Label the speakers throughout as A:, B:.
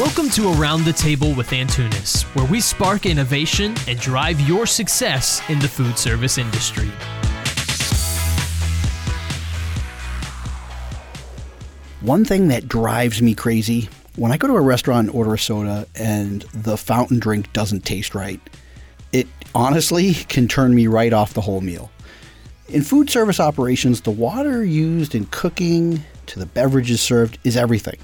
A: Welcome to Around the Table with Antunes, where we spark innovation and drive your success in the food service industry.
B: One thing that drives me crazy when I go to a restaurant and order a soda and the fountain drink doesn't taste right, it honestly can turn me right off the whole meal. In food service operations, the water used in cooking to the beverages served is everything.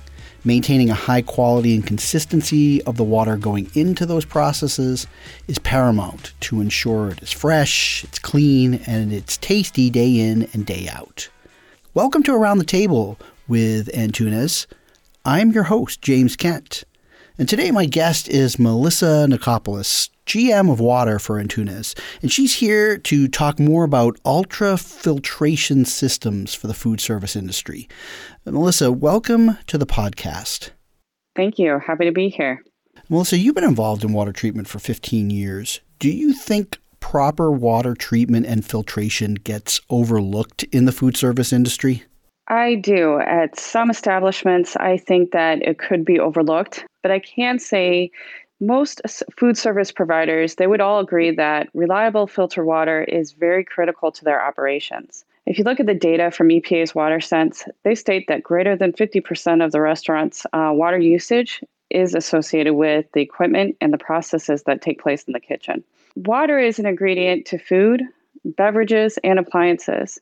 B: Maintaining a high quality and consistency of the water going into those processes is paramount to ensure it is fresh, it's clean, and it's tasty day in and day out. Welcome to Around the Table with Antunes. I'm your host, James Kent. And today my guest is Melissa Neckopulos, GM of Water for Antunes, and she's here to talk more about ultrafiltration systems for the food service industry. Melissa, welcome to the podcast.
C: Thank you. Happy to be here.
B: Melissa, you've been involved in water treatment for 15 years. Do you think proper water treatment and filtration gets overlooked in the food service industry?
C: I do. At some establishments, I think that it could be overlooked, but I can say most food service providers, they would all agree that reliable filter water is very critical to their operations. If you look at the data from EPA's WaterSense, they state that greater than 50% of the restaurant's uh, water usage is associated with the equipment and the processes that take place in the kitchen. Water is an ingredient to food, beverages, and appliances.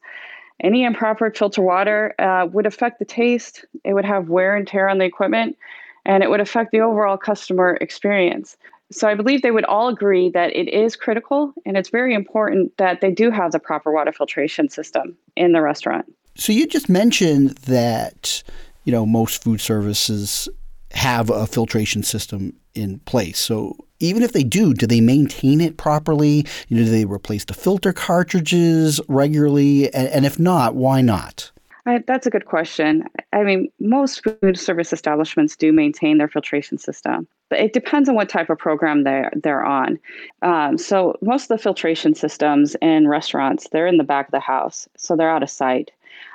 C: Any improper filter water uh, would affect the taste, it would have wear and tear on the equipment, and it would affect the overall customer experience. So I believe they would all agree that it is critical and it's very important that they do have the proper water filtration system in the restaurant.
B: So you just mentioned that, you know, most food services have a filtration system in place. So even if they do, do they maintain it properly? You know, do they replace the filter cartridges regularly? And, and if not, why not?
C: I, that's a good question. I mean, most food service establishments do maintain their filtration system, but it depends on what type of program they're they're on. Um, so most of the filtration systems in restaurants they're in the back of the house, so they're out of sight.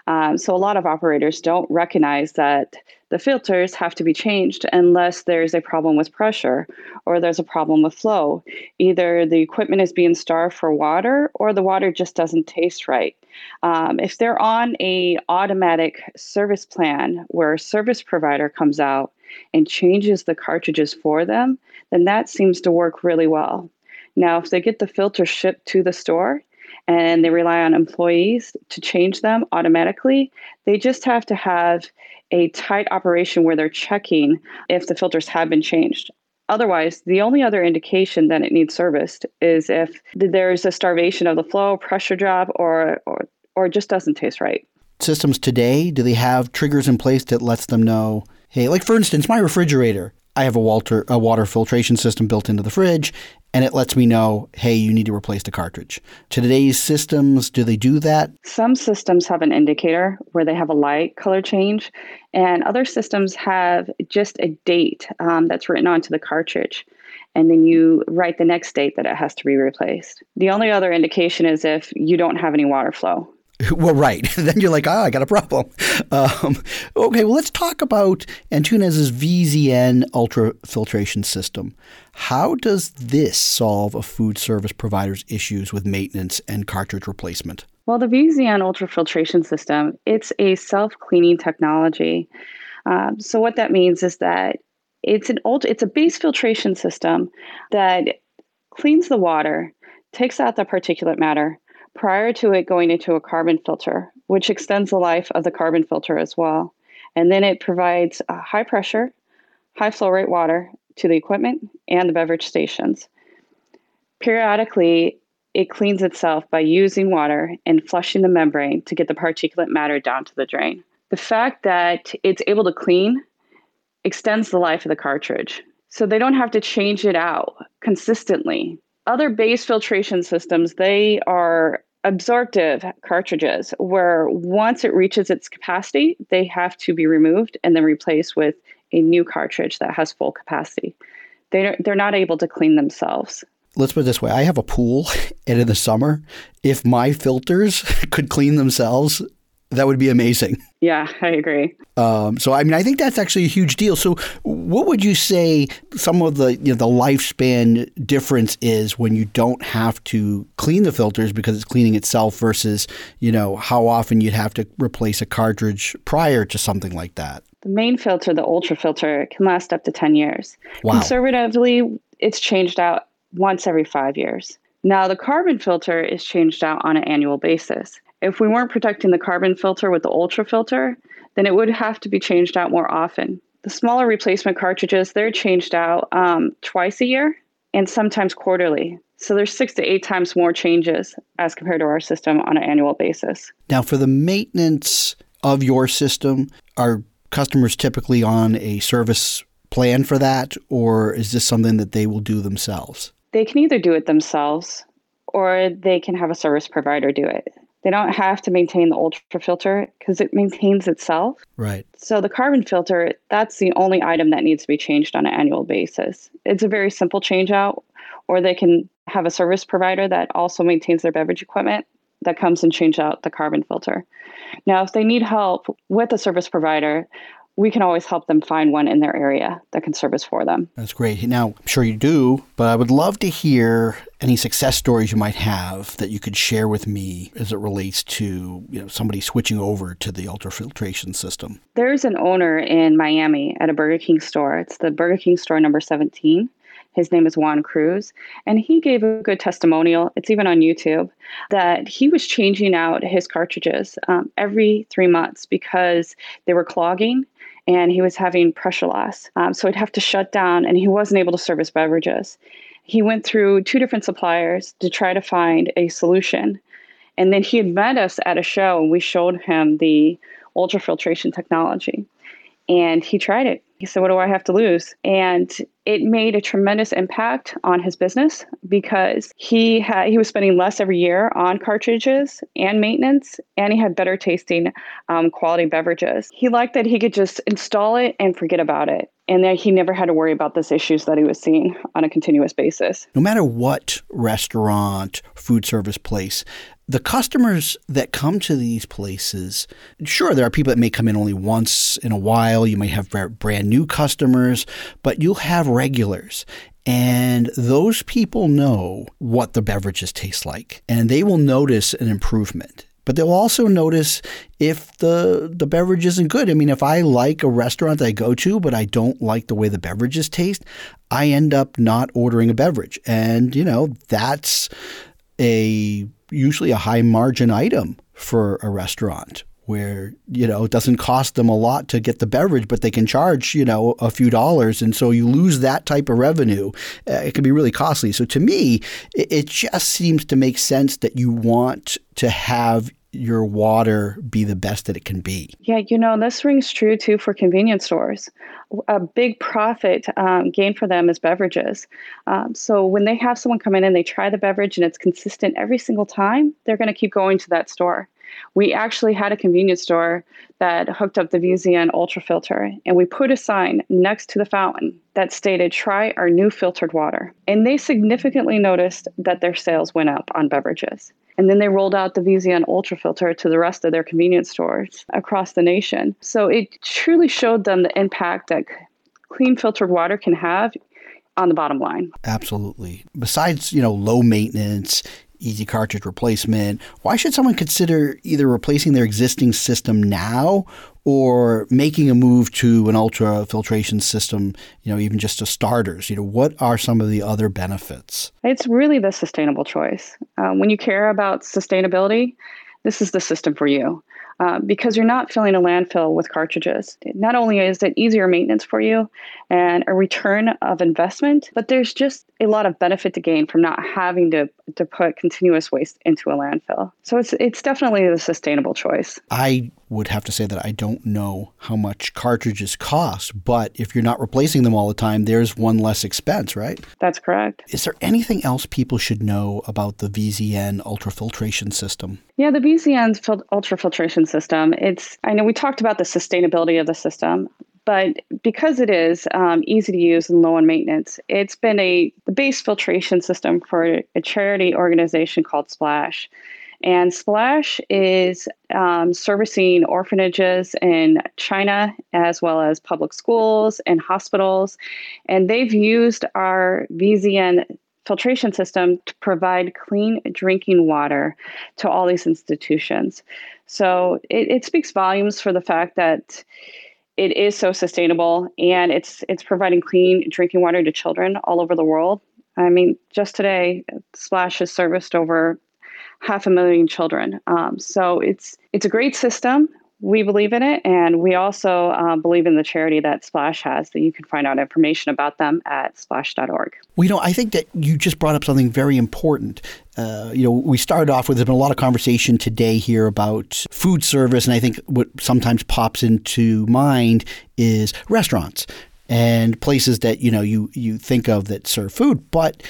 C: Um, so a lot of operators don't recognize that the filters have to be changed unless there's a problem with pressure or there's a problem with flow. Either the equipment is being starved for water or the water just doesn't taste right. Um, if they're on a automatic service plan where a service provider comes out and changes the cartridges for them, then that seems to work really well. Now, if they get the filter shipped to the store and they rely on employees to change them automatically, they just have to have a tight operation where they're checking if the filters have been changed. Otherwise, the only other indication that it needs serviced is if there's a starvation of the flow, pressure drop, or, or, or it just doesn't taste right.
B: Systems today, do they have triggers in place that lets them know, hey, like for instance, my refrigerator, I have a water, a water filtration system built into the fridge, and it lets me know, hey, you need to replace the cartridge. Today's systems, do they do that?
C: Some systems have an indicator where they have a light color change, and other systems have just a date um, that's written onto the cartridge. And then you write the next date that it has to be replaced. The only other indication is if you don't have any water flow.
B: Well, right. then you're like, ah, I got a problem. Um, okay, well, let's talk about Antunes's VZN ultrafiltration system. How does this solve a food service provider's issues with maintenance and cartridge replacement?
C: Well, the VZN ultrafiltration system, it's a self-cleaning technology. Um, so what that means is that it's an ultra, it's a base filtration system that cleans the water, takes out the particulate matter, prior to it going into a carbon filter, which extends the life of the carbon filter as well. And then it provides uh, high pressure, high flow rate water to the equipment and the beverage stations. Periodically, it cleans itself by using water and flushing the membrane to get the particulate matter down to the drain. The fact that it's able to clean extends the life of the cartridge. So they don't have to change it out consistently other base filtration systems, they are absorptive cartridges where once it reaches its capacity, they have to be removed and then replaced with a new cartridge that has full capacity. They they're not able to clean themselves.
B: Let's put it this way: I have a pool, and in the summer, if my filters could clean themselves, That would be amazing.
C: Yeah, I agree.
B: Um, so, I mean, I think that's actually a huge deal. So, what would you say some of the you know, the lifespan difference is when you don't have to clean the filters because it's cleaning itself versus you know how often you'd have to replace a cartridge prior to something like that?
C: The main filter, the ultra filter, can last up to ten years.
B: Wow.
C: Conservatively, it's changed out once every five years. Now, the carbon filter is changed out on an annual basis. If we weren't protecting the carbon filter with the ultra filter, then it would have to be changed out more often. The smaller replacement cartridges, they're changed out um, twice a year and sometimes quarterly. So there's six to eight times more changes as compared to our system on an annual basis.
B: Now, for the maintenance of your system, are customers typically on a service plan for that, or is this something that they will do themselves?
C: They can either do it themselves or they can have a service provider do it. They don't have to maintain the ultra filter because it maintains itself.
B: Right.
C: So the carbon filter, that's the only item that needs to be changed on an annual basis. It's a very simple change out, or they can have a service provider that also maintains their beverage equipment that comes and change out the carbon filter. Now, if they need help with a service provider, we can always help them find one in their area that can service for them.
B: That's great. Now, I'm sure you do, but I would love to hear any success stories you might have that you could share with me as it relates to you know somebody switching over to the ultrafiltration system.
C: There's an owner in Miami at a Burger King store. It's the Burger King store number 17. His name is Juan Cruz, and he gave a good testimonial. It's even on YouTube that he was changing out his cartridges um, every three months because they were clogging and he was having pressure loss. Um, so he'd have to shut down, and he wasn't able to service beverages. He went through two different suppliers to try to find a solution. And then he had met us at a show, and we showed him the ultrafiltration technology. And he tried it. He said, What do I have to lose? And it made a tremendous impact on his business because he had he was spending less every year on cartridges and maintenance, and he had better tasting um, quality beverages. He liked that he could just install it and forget about it, and that he never had to worry about those issues that he was seeing on a continuous basis.
B: No matter what restaurant, food service place, the customers that come to these places, sure, there are people that may come in only once in a while. You might have brand new customers, but you'll have regulars. And those people know what the beverages taste like, and they will notice an improvement. But they'll also notice if the the beverage isn't good. I mean, if I like a restaurant that I go to, but I don't like the way the beverages taste, I end up not ordering a beverage. And, you know, that's a usually a high margin item for a restaurant where you know it doesn't cost them a lot to get the beverage but they can charge you know a few dollars and so you lose that type of revenue uh, it can be really costly so to me it, it just seems to make sense that you want to have your water be the best that it can be.
C: Yeah, you know, this rings true too for convenience stores. A big profit um, gain for them is beverages. Um, so when they have someone come in and they try the beverage and it's consistent every single time, they're going to keep going to that store. We actually had a convenience store that hooked up the VZN Ultra filter, and we put a sign next to the fountain that stated, Try our new filtered water. And they significantly noticed that their sales went up on beverages. And then they rolled out the VZN Ultra filter to the rest of their convenience stores across the nation. So it truly showed them the impact that clean filtered water can have on the bottom line.
B: Absolutely. Besides, you know, low maintenance, easy cartridge replacement, why should someone consider either replacing their existing system now or making a move to an ultra filtration system, you know, even just to starters? You know, what are some of the other benefits?
C: It's really the sustainable choice. Um, when you care about sustainability, this is the system for you. Uh, because you're not filling a landfill with cartridges. Not only is it easier maintenance for you and a return of investment, but there's just a lot of benefit to gain from not having to, to put continuous waste into a landfill. So it's it's definitely the sustainable choice.
B: I would have to say that I don't know how much cartridges cost, but if you're not replacing them all the time, there's one less expense, right?
C: That's correct.
B: Is there anything else people should know about the VZN ultrafiltration system?
C: Yeah, the VZN fil- ultrafiltration system, it's, I know we talked about the sustainability of the system, but because it is um, easy to use and low on maintenance, it's been a the base filtration system for a charity organization called Splash. And Splash is um, servicing orphanages in China as well as public schools and hospitals. And they've used our VZN filtration system to provide clean drinking water to all these institutions. So it, it speaks volumes for the fact that it is so sustainable and it's it's providing clean drinking water to children all over the world. I mean, just today, Splash has serviced over half a million children. Um, so it's it's a great system we believe in it, and we also uh, believe in the charity that Splash has. That you can find out information about them at splash.org.
B: Well, you know, I think that you just brought up something very important. Uh, you know, we started off with there's been a lot of conversation today here about food service, and I think what sometimes pops into mind is restaurants and places that you know you you think of that serve food, but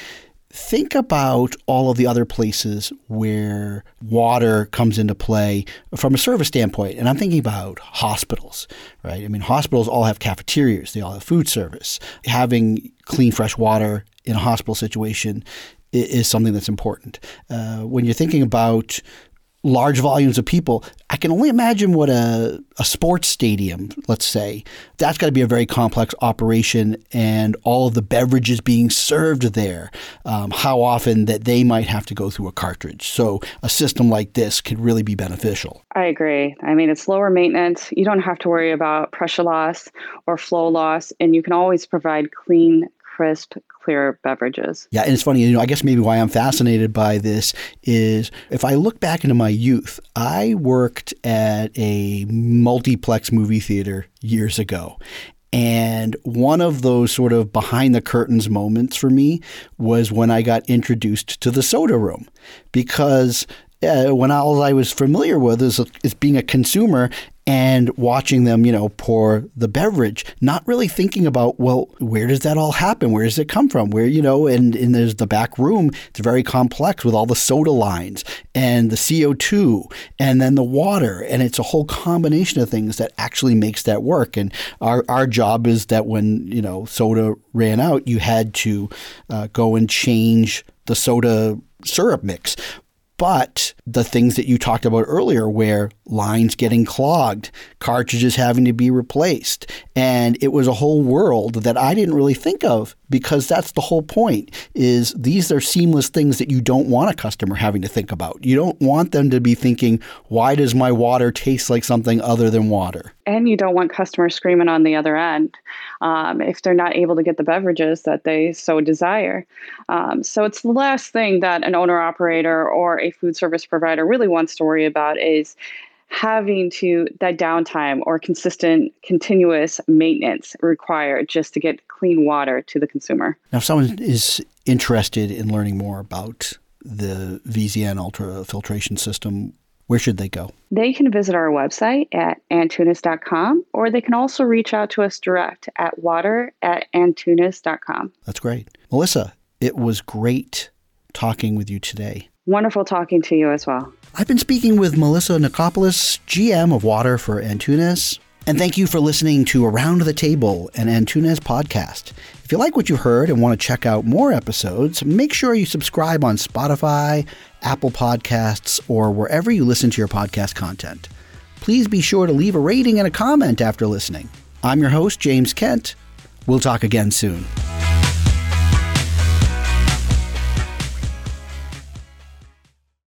B: think about all of the other places where water comes into play from a service standpoint. And I'm thinking about hospitals, right? I mean, hospitals all have cafeterias, they all have food service. Having clean, fresh water in a hospital situation is something that's important. Uh, when you're thinking about large volumes of people. I can only imagine what a, a sports stadium, let's say, that's got to be a very complex operation and all of the beverages being served there, um, how often that they might have to go through a cartridge. So a system like this could really be beneficial.
C: I agree. I mean, it's lower maintenance. You don't have to worry about pressure loss or flow loss, and you can always provide clean, crisp, clear beverages.
B: Yeah, and it's funny, you know, I guess maybe why I'm fascinated by this is if I look back into my youth, I worked at a multiplex movie theater years ago. And one of those sort of behind the curtains moments for me was when I got introduced to the soda room because uh, when all I was familiar with is, is being a consumer and watching them, you know, pour the beverage, not really thinking about, well, where does that all happen? Where does it come from? Where, you know, and, and there's the back room. It's very complex with all the soda lines and the CO2 and then the water. And it's a whole combination of things that actually makes that work. And our, our job is that when, you know, soda ran out, you had to uh, go and change the soda syrup mix but the things that you talked about earlier, where lines getting clogged, cartridges having to be replaced, and it was a whole world that I didn't really think of because that's the whole point is these are seamless things that you don't want a customer having to think about. You don't want them to be thinking, why does my water taste like something other than water?
C: And you don't want customers screaming on the other end um, if they're not able to get the beverages that they so desire. Um, so it's the last thing that an owner operator or a food service provider really wants to worry about is having to that downtime or consistent continuous maintenance required just to get clean water to the consumer.
B: Now if someone is interested in learning more about the VZN ultra filtration system, where should they go?
C: They can visit our website at antunes.com or they can also reach out to us direct at water at antunes.com.
B: That's great. Melissa, it was great talking with you today.
C: Wonderful talking to you as well.
B: I've been speaking with Melissa Neckopulos, GM of Water for Antunes. And thank you for listening to Around the Table, an Antunes podcast. If you like what you heard and want to check out more episodes, make sure you subscribe on Spotify, Apple Podcasts, or wherever you listen to your podcast content. Please be sure to leave a rating and a comment after listening. I'm your host, James Kent. We'll talk again soon.